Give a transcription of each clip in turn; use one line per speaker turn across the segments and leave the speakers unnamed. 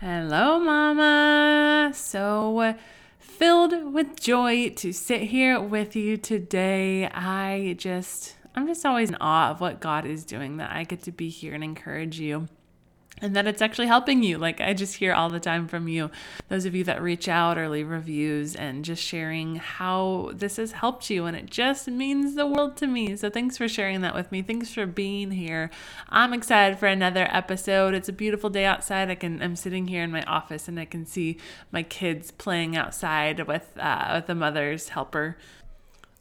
Hello, Mama. So uh, filled with joy to sit here with you today. I just, I'm just always in awe of what God is doing, that I get to be here and encourage you and that it's actually helping you. Like I just hear all the time from you, those of you that reach out or leave reviews and just sharing how this has helped you. And it just means the world to me. So thanks for sharing that with me. Thanks for being here. I'm excited for another episode. It's a beautiful day outside. I can I'm sitting here in my office and I can see my kids playing outside with uh, with the mother's helper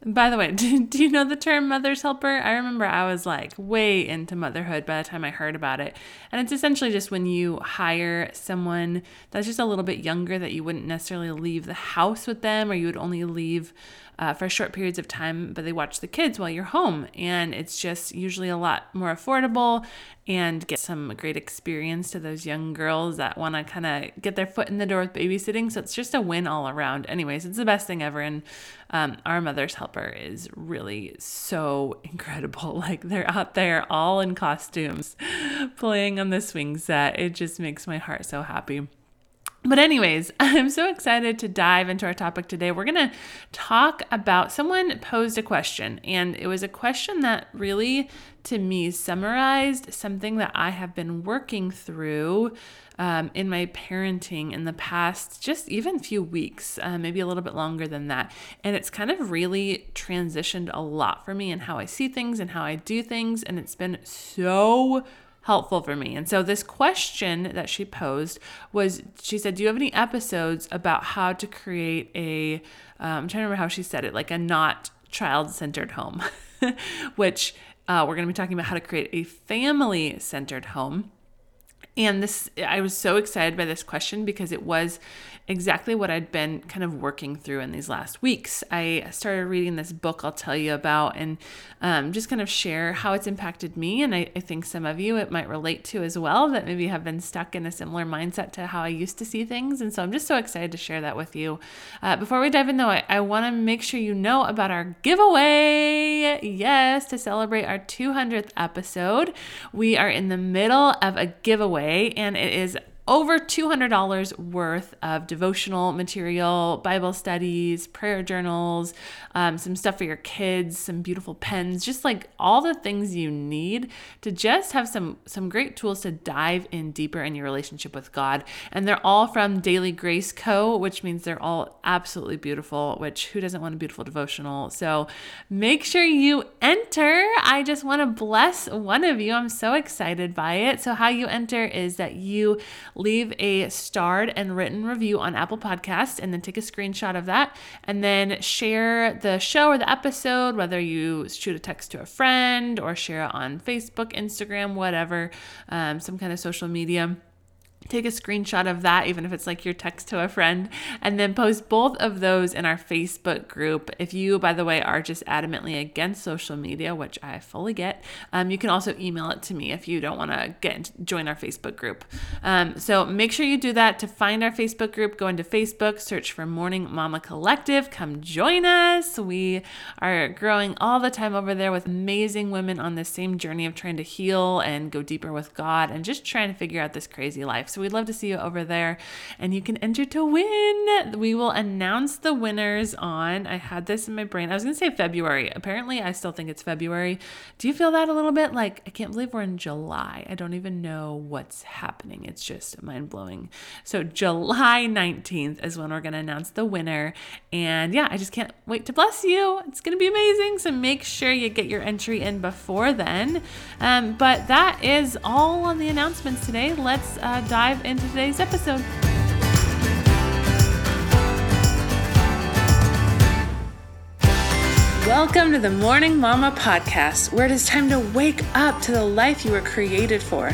by the way, do, do you know the term mother's helper? I remember I was like way into motherhood by the time I heard about it. And it's essentially just when you hire someone that's just a little bit younger that you wouldn't necessarily leave the house with them or you would only leave uh, for short periods of time, but they watch the kids while you're home. And it's just usually a lot more affordable and get some great experience to those young girls that want to kind of get their foot in the door with babysitting. So it's just a win all around. Anyways, it's the best thing ever. And um, our mother's helper is really so incredible. Like they're out there all in costumes playing on the swing set. It just makes my heart so happy. But, anyways, I'm so excited to dive into our topic today. We're going to talk about someone posed a question, and it was a question that really, to me, summarized something that I have been working through um, in my parenting in the past, just even few weeks, uh, maybe a little bit longer than that. And it's kind of really transitioned a lot for me and how I see things and how I do things. And it's been so helpful for me. And so this question that she posed was she said, Do you have any episodes about how to create a, um, I'm trying to remember how she said it, like a not child centered home, which uh, we're going to be talking about how to create a family centered home. And this, I was so excited by this question because it was exactly what I'd been kind of working through in these last weeks. I started reading this book I'll tell you about and um, just kind of share how it's impacted me. And I, I, think some of you it might relate to as well that maybe have been stuck in a similar mindset to how I used to see things. And so I'm just so excited to share that with you. Uh, before we dive in, though, I, I want to make sure you know about our giveaway. Yes, to celebrate our 200th episode, we are in the middle of a giveaway and it is over $200 worth of devotional material, Bible studies, prayer journals, um, some stuff for your kids, some beautiful pens, just like all the things you need to just have some some great tools to dive in deeper in your relationship with God. And they're all from Daily Grace Co., which means they're all absolutely beautiful, which who doesn't want a beautiful devotional? So make sure you enter. I just want to bless one of you. I'm so excited by it. So how you enter is that you leave a starred and written review on Apple Podcast and then take a screenshot of that and then share the show or the episode, whether you shoot a text to a friend or share it on Facebook, Instagram, whatever, um, some kind of social media take a screenshot of that, even if it's like your text to a friend, and then post both of those in our Facebook group. If you, by the way, are just adamantly against social media, which I fully get, um, you can also email it to me if you don't want to get join our Facebook group. Um, so make sure you do that. To find our Facebook group, go into Facebook, search for Morning Mama Collective. Come join us. We are growing all the time over there with amazing women on the same journey of trying to heal and go deeper with God and just trying to figure out this crazy life. So we'd love to see you over there and you can enter to win. We will announce the winners on, I had this in my brain. I was going to say February. Apparently, I still think it's February. Do you feel that a little bit? Like, I can't believe we're in July. I don't even know what's happening. It's just mind blowing. So, July 19th is when we're going to announce the winner. And yeah, I just can't wait to bless you. It's going to be amazing. So, make sure you get your entry in before then. Um, but that is all on the announcements today. Let's uh, dive dive into today's episode. Welcome to the Morning Mama podcast, where it is time to wake up to the life you were created for.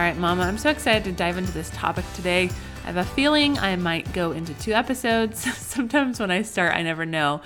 Right, Mama, I'm so excited to dive into this topic today. I have a feeling I might go into two episodes. Sometimes when I start, I never know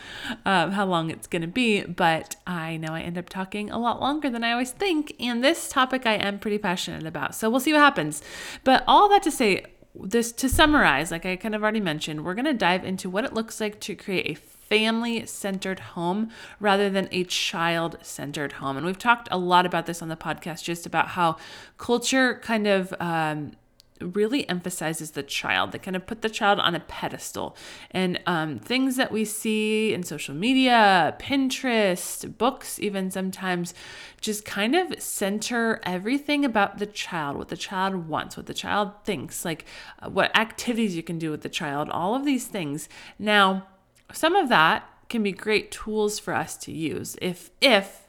um, how long it's going to be, but I know I end up talking a lot longer than I always think. And this topic I am pretty passionate about. So we'll see what happens. But all that to say, this to summarize, like I kind of already mentioned, we're going to dive into what it looks like to create a family centered home rather than a child centered home. And we've talked a lot about this on the podcast, just about how culture kind of um, really emphasizes the child. They kind of put the child on a pedestal. And um, things that we see in social media, Pinterest, books, even sometimes, just kind of center everything about the child, what the child wants, what the child thinks, like uh, what activities you can do with the child, all of these things. Now, some of that can be great tools for us to use if if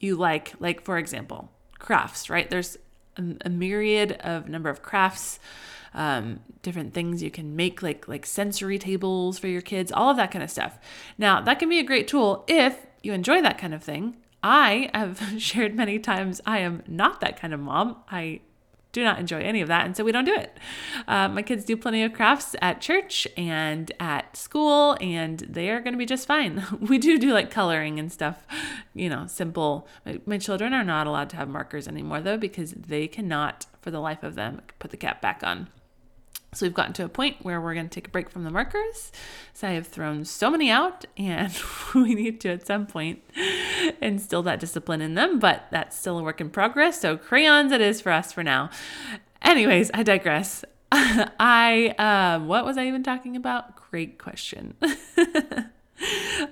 you like like for example crafts right? There's a, a myriad of number of crafts um, different things you can make like like sensory tables for your kids all of that kind of stuff. Now that can be a great tool if you enjoy that kind of thing. I have shared many times i am not that kind of mom. I do not enjoy any of that. And so we don't do it. Uh, my kids do plenty of crafts at church and at school, and they are going to be just fine. we do do like coloring and stuff, you know, simple. My, my children are not allowed to have markers anymore, though, because they cannot, for the life of them, put the cap back on. So we've gotten to a point where we're going to take a break from the markers. So I have thrown so many out, and we need to at some point instill that discipline in them, but that's still a work in progress. So crayons it is for us for now. Anyways, I digress. I um, what was I even talking about? Great question.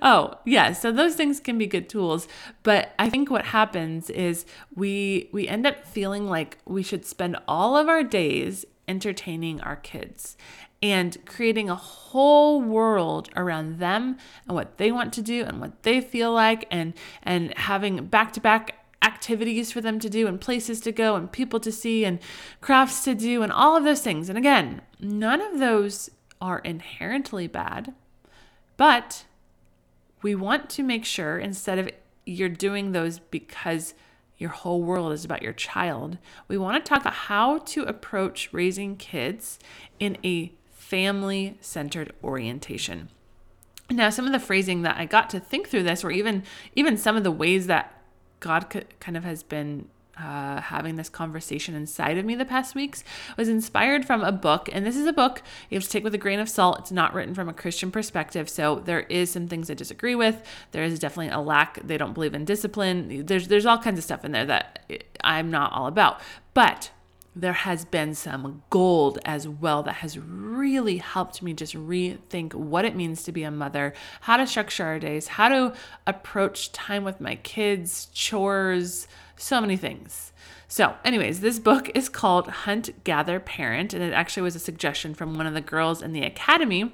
oh yeah so those things can be good tools but i think what happens is we we end up feeling like we should spend all of our days entertaining our kids and creating a whole world around them and what they want to do and what they feel like and and having back-to-back activities for them to do and places to go and people to see and crafts to do and all of those things. And again, none of those are inherently bad, but we want to make sure instead of you're doing those because your whole world is about your child, we want to talk about how to approach raising kids in a family centered orientation. Now, some of the phrasing that I got to think through this, or even even some of the ways that God kind of has been uh, having this conversation inside of me the past weeks was inspired from a book. And this is a book you have to take with a grain of salt. It's not written from a Christian perspective. So there is some things I disagree with. There is definitely a lack. They don't believe in discipline. There's, there's all kinds of stuff in there that I'm not all about. But there has been some gold as well that has really helped me just rethink what it means to be a mother, how to structure our days, how to approach time with my kids, chores, so many things. So, anyways, this book is called Hunt, Gather, Parent, and it actually was a suggestion from one of the girls in the academy.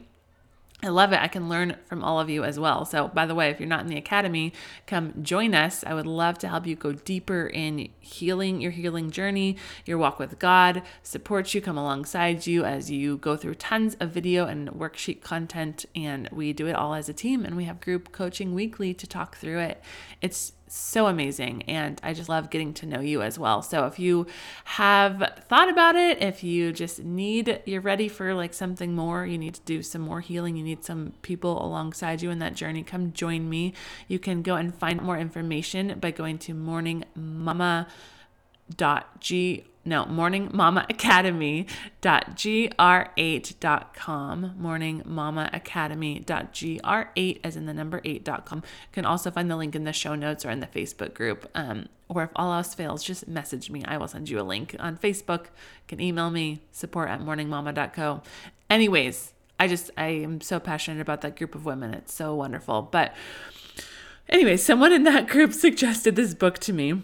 I love it. I can learn from all of you as well. So, by the way, if you're not in the academy, come join us. I would love to help you go deeper in healing your healing journey, your walk with God, support you, come alongside you as you go through tons of video and worksheet content. And we do it all as a team, and we have group coaching weekly to talk through it. It's so amazing. And I just love getting to know you as well. So if you have thought about it, if you just need, you're ready for like something more, you need to do some more healing, you need some people alongside you in that journey, come join me. You can go and find more information by going to morningmama.g no, morningmamaacademy.gr8.com. Morningmamaacademy.gr8 as in the number 8.com. You can also find the link in the show notes or in the Facebook group. Um, or if all else fails, just message me. I will send you a link on Facebook. You can email me, support at morningmama.co. Anyways, I just, I am so passionate about that group of women. It's so wonderful. But anyway, someone in that group suggested this book to me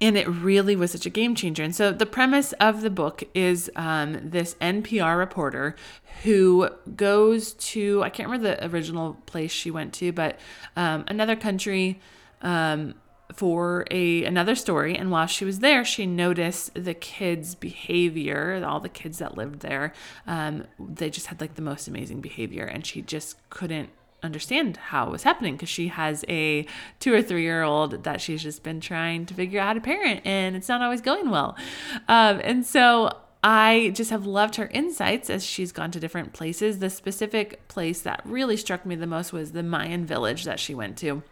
and it really was such a game changer. And so the premise of the book is um, this NPR reporter who goes to I can't remember the original place she went to, but um, another country um, for a another story. And while she was there, she noticed the kids' behavior. All the kids that lived there, um, they just had like the most amazing behavior, and she just couldn't understand how it was happening because she has a two or three year old that she's just been trying to figure out how to parent and it's not always going well. Um, and so I just have loved her insights as she's gone to different places. The specific place that really struck me the most was the Mayan village that she went to.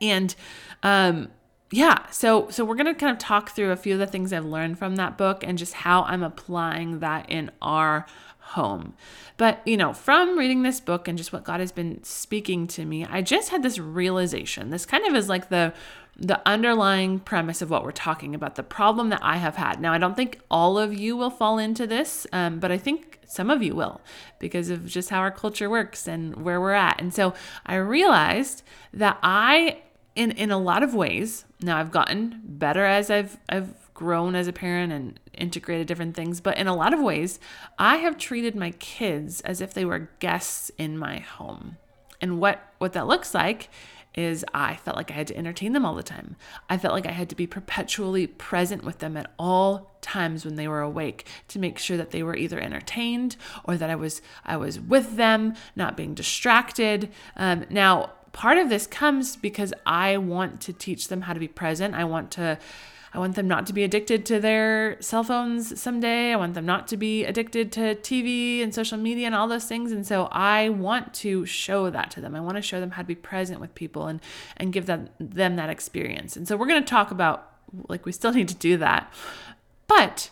And um, yeah, so so we're gonna kind of talk through a few of the things I've learned from that book and just how I'm applying that in our home. But, you know, from reading this book and just what God has been speaking to me, I just had this realization. This kind of is like the the underlying premise of what we're talking about, the problem that I have had. Now, I don't think all of you will fall into this, um, but I think some of you will because of just how our culture works and where we're at. And so I realized that I, in in a lot of ways, now I've gotten better as I've I've grown as a parent and integrated different things, but in a lot of ways, I have treated my kids as if they were guests in my home. And what what that looks like is I felt like I had to entertain them all the time. I felt like I had to be perpetually present with them at all times when they were awake to make sure that they were either entertained or that I was I was with them, not being distracted. Um, now, part of this comes because I want to teach them how to be present. I want to I want them not to be addicted to their cell phones someday. I want them not to be addicted to TV and social media and all those things. And so I want to show that to them. I want to show them how to be present with people and and give them them that experience. And so we're going to talk about like we still need to do that. But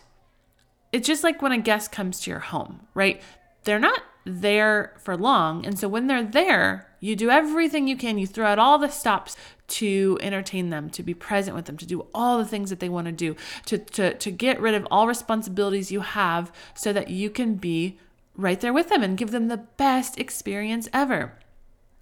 it's just like when a guest comes to your home, right? They're not there for long. And so when they're there, you do everything you can. You throw out all the stops to entertain them, to be present with them, to do all the things that they want to do, to, to, to get rid of all responsibilities you have so that you can be right there with them and give them the best experience ever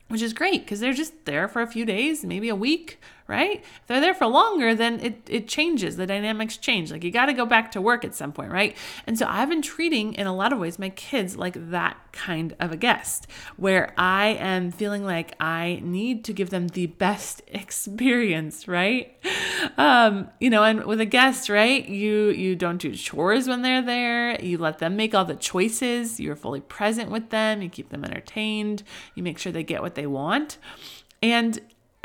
which is great because they're just there for a few days, maybe a week, right? If they're there for longer, then it, it changes. The dynamics change. Like you got to go back to work at some point, right? And so I've been treating, in a lot of ways, my kids like that kind of a guest where I am feeling like I need to give them the best experience, right? Um, you know, and with a guest, right? You you don't do chores when they're there. You let them make all the choices. You're fully present with them. You keep them entertained. You make sure they get what they want. And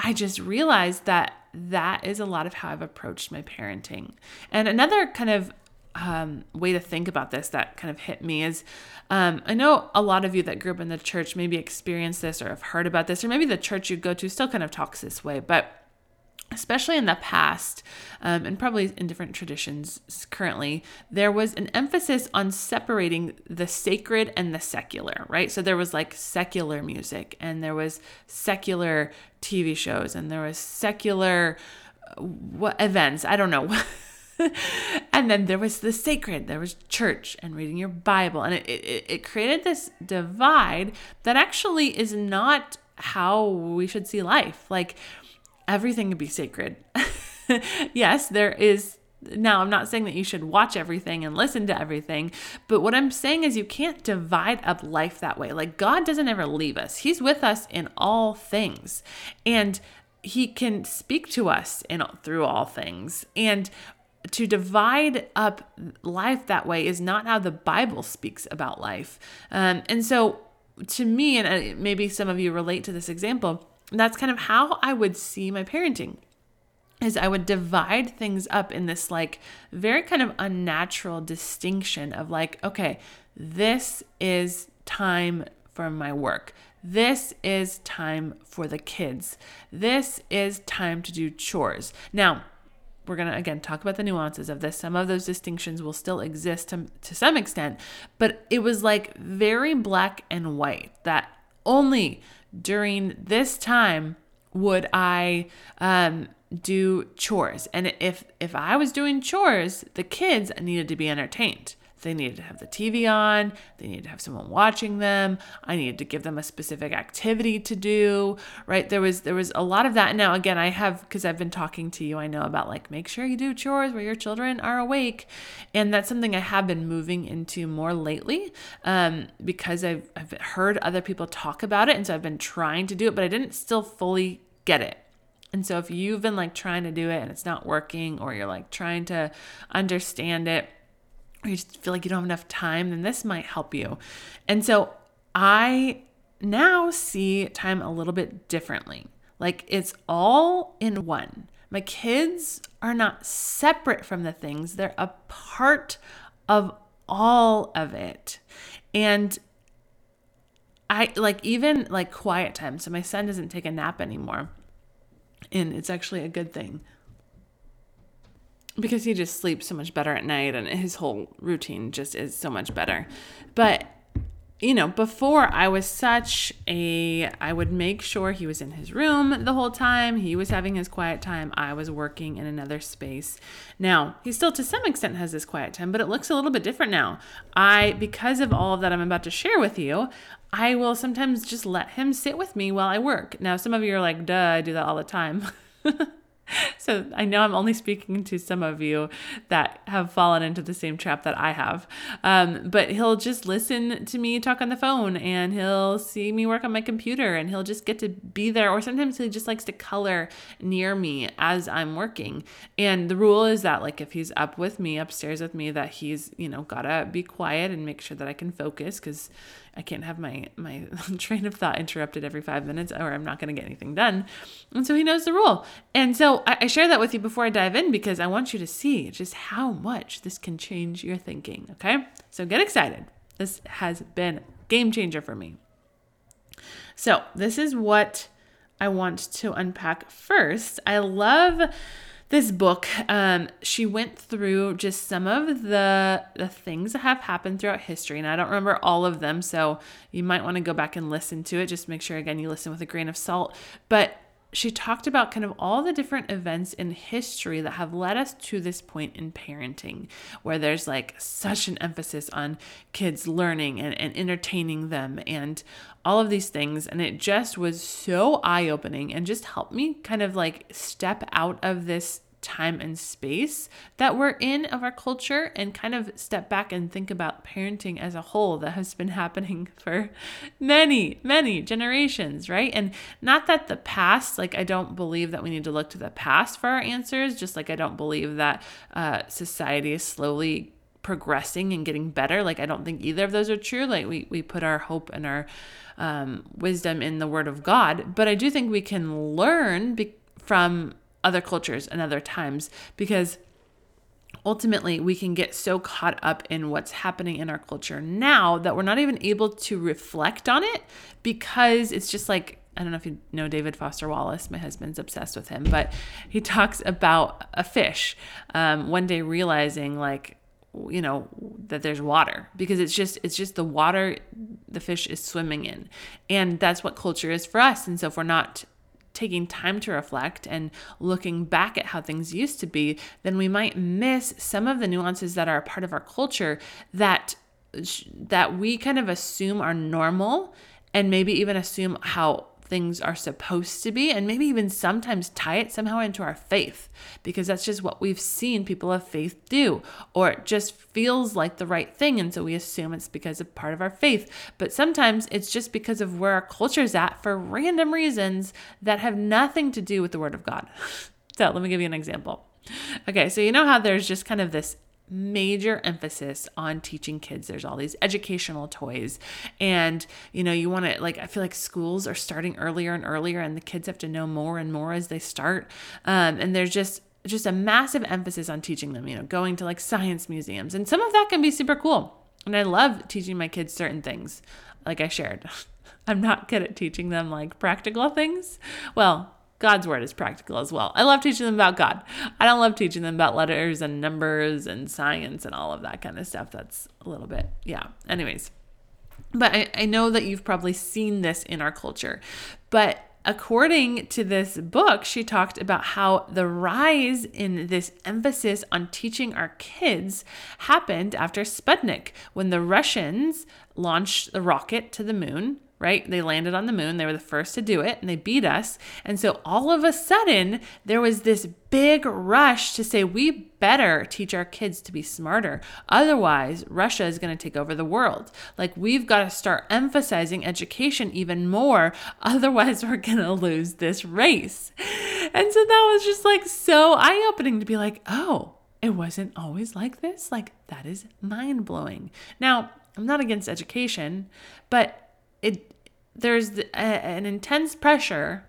I just realized that that is a lot of how I've approached my parenting. And another kind of um, way to think about this that kind of hit me is um, I know a lot of you that grew up in the church maybe experienced this or have heard about this, or maybe the church you go to still kind of talks this way, but especially in the past, um, and probably in different traditions currently, there was an emphasis on separating the sacred and the secular, right? So there was like secular music, and there was secular TV shows, and there was secular uh, what events. I don't know. and then there was the sacred there was church and reading your bible and it, it, it created this divide that actually is not how we should see life like everything can be sacred. yes, there is. Now, I'm not saying that you should watch everything and listen to everything, but what I'm saying is you can't divide up life that way. Like, God doesn't ever leave us, He's with us in all things. And he can speak to us in through all things and to divide up life that way is not how the bible speaks about life um, and so to me and uh, maybe some of you relate to this example that's kind of how I would see my parenting is I would divide things up in this like very kind of unnatural distinction of like, okay, this is time for my work. This is time for the kids. This is time to do chores. Now, we're going to again talk about the nuances of this. Some of those distinctions will still exist to, to some extent, but it was like very black and white that only during this time would I um, do chores. And if if I was doing chores, the kids needed to be entertained. They needed to have the TV on, they needed to have someone watching them. I needed to give them a specific activity to do, right? There was there was a lot of that. Now again, I have because I've been talking to you, I know about like make sure you do chores where your children are awake. And that's something I have been moving into more lately um, because I've, I've heard other people talk about it. And so I've been trying to do it, but I didn't still fully get it. And so if you've been like trying to do it and it's not working, or you're like trying to understand it, or you just feel like you don't have enough time, then this might help you. And so I now see time a little bit differently. Like it's all in one. My kids are not separate from the things, they're a part of all of it. And I like even like quiet time. So my son doesn't take a nap anymore. And it's actually a good thing because he just sleeps so much better at night and his whole routine just is so much better. But you know, before I was such a, I would make sure he was in his room the whole time. He was having his quiet time. I was working in another space. Now, he still to some extent has this quiet time, but it looks a little bit different now. I, because of all of that I'm about to share with you, I will sometimes just let him sit with me while I work. Now, some of you are like, duh, I do that all the time. so I know I'm only speaking to some of you that have fallen into the same trap that I have. Um, but he'll just listen to me talk on the phone and he'll see me work on my computer and he'll just get to be there. Or sometimes he just likes to color near me as I'm working. And the rule is that, like, if he's up with me, upstairs with me, that he's, you know, gotta be quiet and make sure that I can focus because I can't have my my train of thought interrupted every five minutes, or I'm not going to get anything done. And so he knows the rule. And so I, I share that with you before I dive in because I want you to see just how much this can change your thinking. Okay, so get excited. This has been game changer for me. So this is what I want to unpack first. I love this book, um, she went through just some of the the things that have happened throughout history, and I don't remember all of them, so you might want to go back and listen to it. Just make sure again you listen with a grain of salt. But she talked about kind of all the different events in history that have led us to this point in parenting, where there's like such an emphasis on kids learning and, and entertaining them and all of these things. And it just was so eye opening and just helped me kind of like step out of this time and space that we're in of our culture and kind of step back and think about parenting as a whole that has been happening for many, many generations, right? And not that the past, like, I don't believe that we need to look to the past for our answers, just like I don't believe that uh, society is slowly progressing and getting better. Like, I don't think either of those are true. Like, we, we put our hope and our um, wisdom in the Word of God, but I do think we can learn be- from other cultures and other times because ultimately we can get so caught up in what's happening in our culture now that we're not even able to reflect on it because it's just like I don't know if you know David Foster Wallace. My husband's obsessed with him, but he talks about a fish um, one day realizing like you know that there's water because it's just it's just the water the fish is swimming in and that's what culture is for us and so if we're not taking time to reflect and looking back at how things used to be, then we might miss some of the nuances that are a part of our culture that that we kind of assume are normal and maybe even assume how things are supposed to be, and maybe even sometimes tie it somehow into our faith because that's just what we've seen people of faith do, or it just feels like the right thing. And so we assume it's because of part of our faith. But sometimes it's just because of where our culture's at for random reasons that have nothing to do with the Word of God. so let me give you an example. Okay, so you know how there's just kind of this major emphasis on teaching kids there's all these educational toys. And you know you want to like i feel like schools are starting earlier and earlier and the kids have to know more and more as they start. Um, and there's just just a massive emphasis on teaching them you know going to like science museums. And some of that can be super cool. And i love teaching my kids certain things like i shared. I'm not good at teaching them like practical things. Well God's word is practical as well. I love teaching them about God. I don't love teaching them about letters and numbers and science and all of that kind of stuff. That's a little bit, yeah. Anyways, but I, I know that you've probably seen this in our culture. But according to this book, she talked about how the rise in this emphasis on teaching our kids happened after Sputnik, when the Russians launched the rocket to the moon right? They landed on the moon. They were the first to do it and they beat us. And so all of a sudden, there was this big rush to say, we better teach our kids to be smarter. Otherwise, Russia is going to take over the world. Like, we've got to start emphasizing education even more. Otherwise, we're going to lose this race. And so that was just like so eye opening to be like, oh, it wasn't always like this. Like, that is mind blowing. Now, I'm not against education, but it there's a, an intense pressure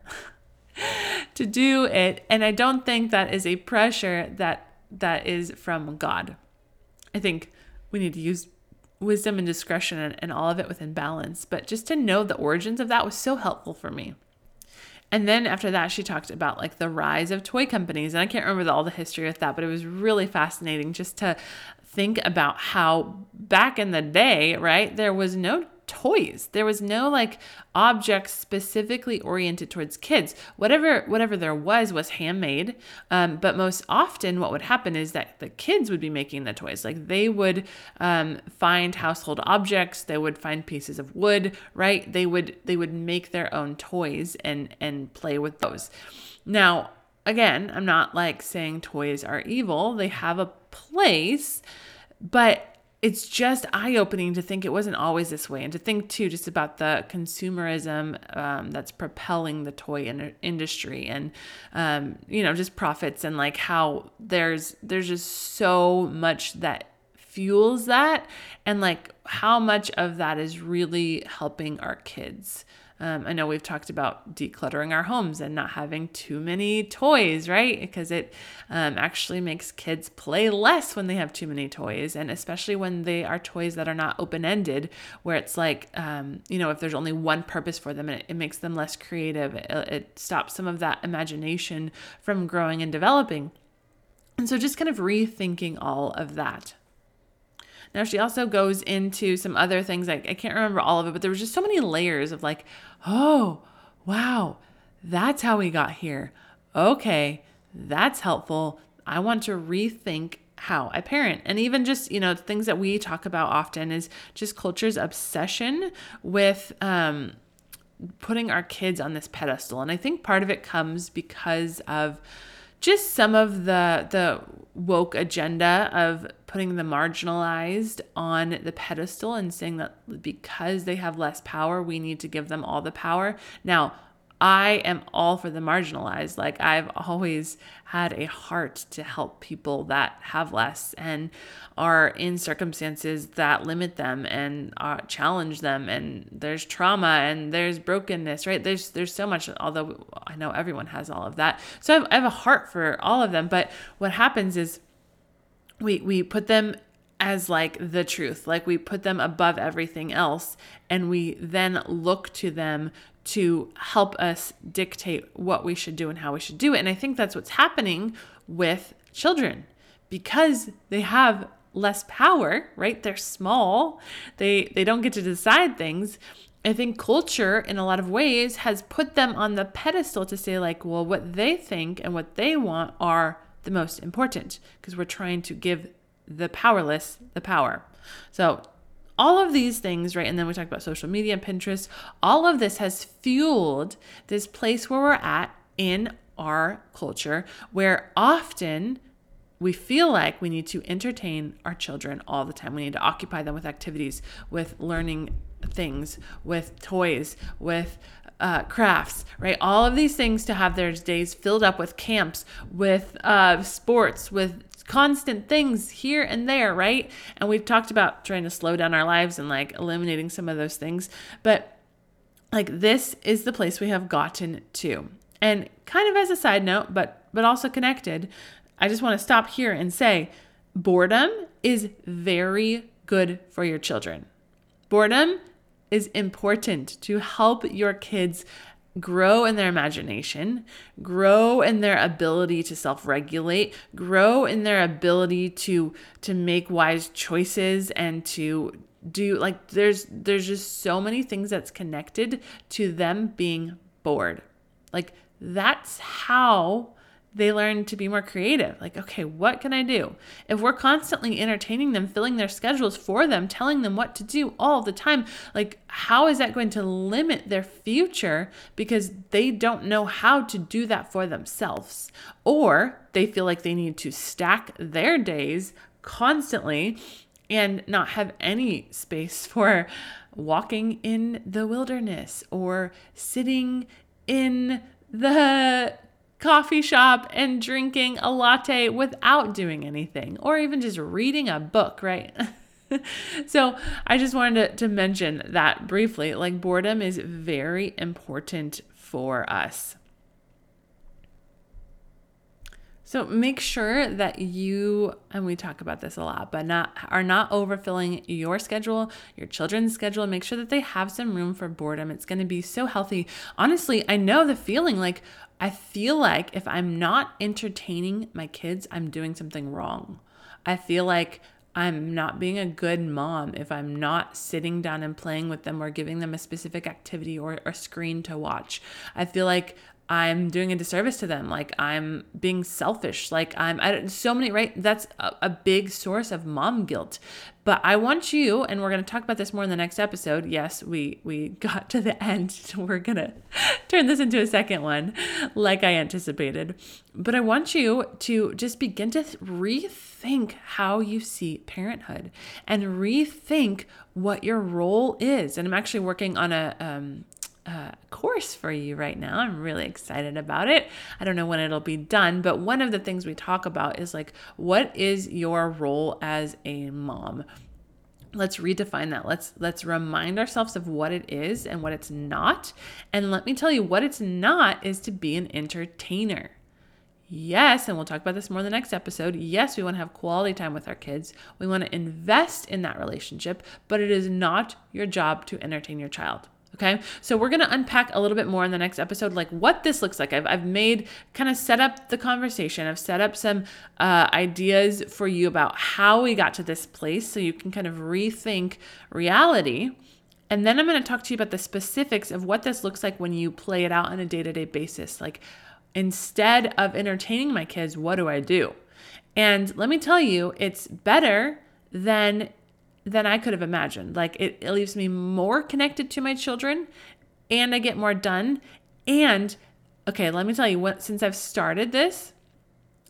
to do it and i don't think that is a pressure that that is from god i think we need to use wisdom and discretion and, and all of it within balance but just to know the origins of that was so helpful for me and then after that, she talked about like the rise of toy companies. And I can't remember the, all the history of that, but it was really fascinating just to think about how back in the day, right, there was no toys. There was no like objects specifically oriented towards kids. Whatever whatever there was was handmade. Um, but most often, what would happen is that the kids would be making the toys. Like they would um, find household objects. They would find pieces of wood. Right. They would they would make their own toys and and play with those. Now again, I'm not like saying toys are evil. They have a place, but it's just eye opening to think it wasn't always this way, and to think too just about the consumerism um, that's propelling the toy in- industry, and um, you know just profits and like how there's there's just so much that fuels that, and like how much of that is really helping our kids. Um, I know we've talked about decluttering our homes and not having too many toys, right? Because it um, actually makes kids play less when they have too many toys, and especially when they are toys that are not open ended, where it's like, um, you know, if there's only one purpose for them, it, it makes them less creative. It, it stops some of that imagination from growing and developing. And so just kind of rethinking all of that. Now, she also goes into some other things. Like, I can't remember all of it, but there was just so many layers of like, oh, wow, that's how we got here. Okay, that's helpful. I want to rethink how I parent. And even just, you know, things that we talk about often is just culture's obsession with, um, putting our kids on this pedestal and i think part of it comes because of just some of the the woke agenda of putting the marginalized on the pedestal and saying that because they have less power, we need to give them all the power. Now, I am all for the marginalized. Like, I've always had a heart to help people that have less and are in circumstances that limit them and uh, challenge them. And there's trauma and there's brokenness, right? There's there's so much. Although I know everyone has all of that, so I have, I have a heart for all of them. But what happens is we we put them as like the truth like we put them above everything else and we then look to them to help us dictate what we should do and how we should do it. And i think that's what's happening with children. Because they have less power right? They're small. They they don't get to decide things. I think culture in a lot of ways has put them on the pedestal to say like well what they think and what they want are the most important because we're trying to give the powerless the power. So, all of these things, right? And then we talk about social media, Pinterest, all of this has fueled this place where we're at in our culture where often we feel like we need to entertain our children all the time. We need to occupy them with activities, with learning things, with toys, with uh, crafts, right? All of these things to have their days filled up with camps, with uh, sports, with constant things here and there, right? And we've talked about trying to slow down our lives and like eliminating some of those things. But like this is the place we have gotten to. And kind of as a side note, but but also connected, I just want to stop here and say boredom is very good for your children. Boredom is important to help your kids grow in their imagination, grow in their ability to self-regulate, grow in their ability to to make wise choices and to do like there's there's just so many things that's connected to them being bored. Like that's how they learn to be more creative. Like, okay, what can I do? If we're constantly entertaining them, filling their schedules for them, telling them what to do all the time, like, how is that going to limit their future because they don't know how to do that for themselves? Or they feel like they need to stack their days constantly and not have any space for walking in the wilderness or sitting in the coffee shop and drinking a latte without doing anything, or even just reading a book, right? so I just wanted to, to mention that briefly. Like, boredom is very important for us. So make sure that you and we talk about this a lot, but not are not overfilling your schedule, your children's schedule. Make sure that they have some room for boredom. It's going to be so healthy. Honestly, I know the feeling like I feel like if I'm not entertaining my kids, I'm doing something wrong. I feel like I'm not being a good mom if I'm not sitting down and playing with them or giving them a specific activity or a screen to watch. I feel like I'm doing a disservice to them. Like I'm being selfish. Like I'm I, so many, right? That's a, a big source of mom guilt. But I want you, and we're to talk about this more in the next episode. Yes, we we got to the end. We're to turn this into a second one, like I anticipated. But I want you to just begin to rethink how you see parenthood and rethink what your role is. And I'm actually working on a um, uh, course for you right now. I'm really excited about it. I don't know when it'll be done, but one of the things we talk about is like, what is your role as a mom? Let's redefine that. Let's let's remind ourselves of what it is and what it's not. And let me tell you what it's not is to be an entertainer. Yes, and we'll talk about this more in the next episode. Yes, we want to have quality time with our kids. We want to invest in that relationship, but it is not your job to entertain your child. Okay, so we're gonna unpack a little bit more in the next episode, like what this looks like. I've, I've made kind of set up the conversation, I've set up some uh, ideas for you about how we got to this place so you can kind of rethink reality. And then I'm gonna talk to you about the specifics of what this looks like when you play it out on a day to day basis. Like, instead of entertaining my kids, what do I do? And let me tell you, it's better than than I could have imagined. Like it, it leaves me more connected to my children and I get more done. And okay, let me tell you what since I've started this,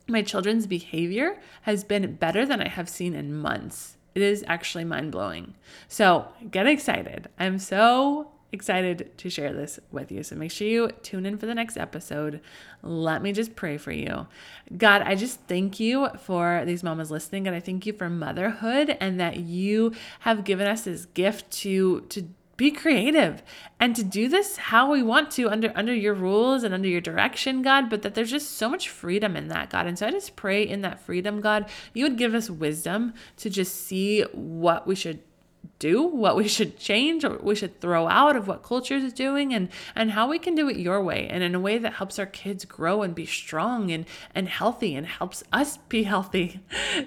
my children's behavior has been better than I have seen in months. It is actually mind blowing. So get excited. I'm so excited to share this with you. So make sure you tune in for the next episode. Let me just pray for you. God, I just thank you for these mamas listening and I thank you for motherhood and that you have given us this gift to to be creative and to do this how we want to under under your rules and under your direction god but that there's just so much freedom in that god and so i just pray in that freedom god you would give us wisdom to just see what we should do, what we should change or we should throw out of what culture is doing and and how we can do it your way and in a way that helps our kids grow and be strong and and healthy and helps us be healthy.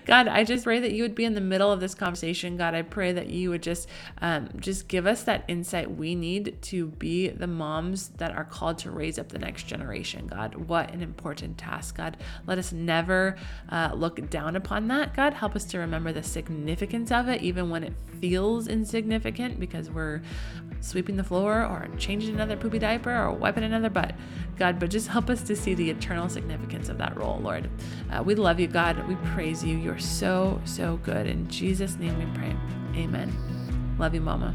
God, I just pray that you would be in the middle of this conversation. God, I pray that you would just um, just give us that insight we need to be the moms that are called to raise up the next generation. God, what an important task. God, let us never uh, look down upon that. God, help us to remember the significance of it, even when it insignificant because we're sweeping the floor or changing another poopy diaper or wiping another butt. God, but just help us to see the eternal significance of that role, Lord. Uh, we love you, God. We praise you. You're so, so good. In Jesus' name we pray. Amen. Love you, Mama.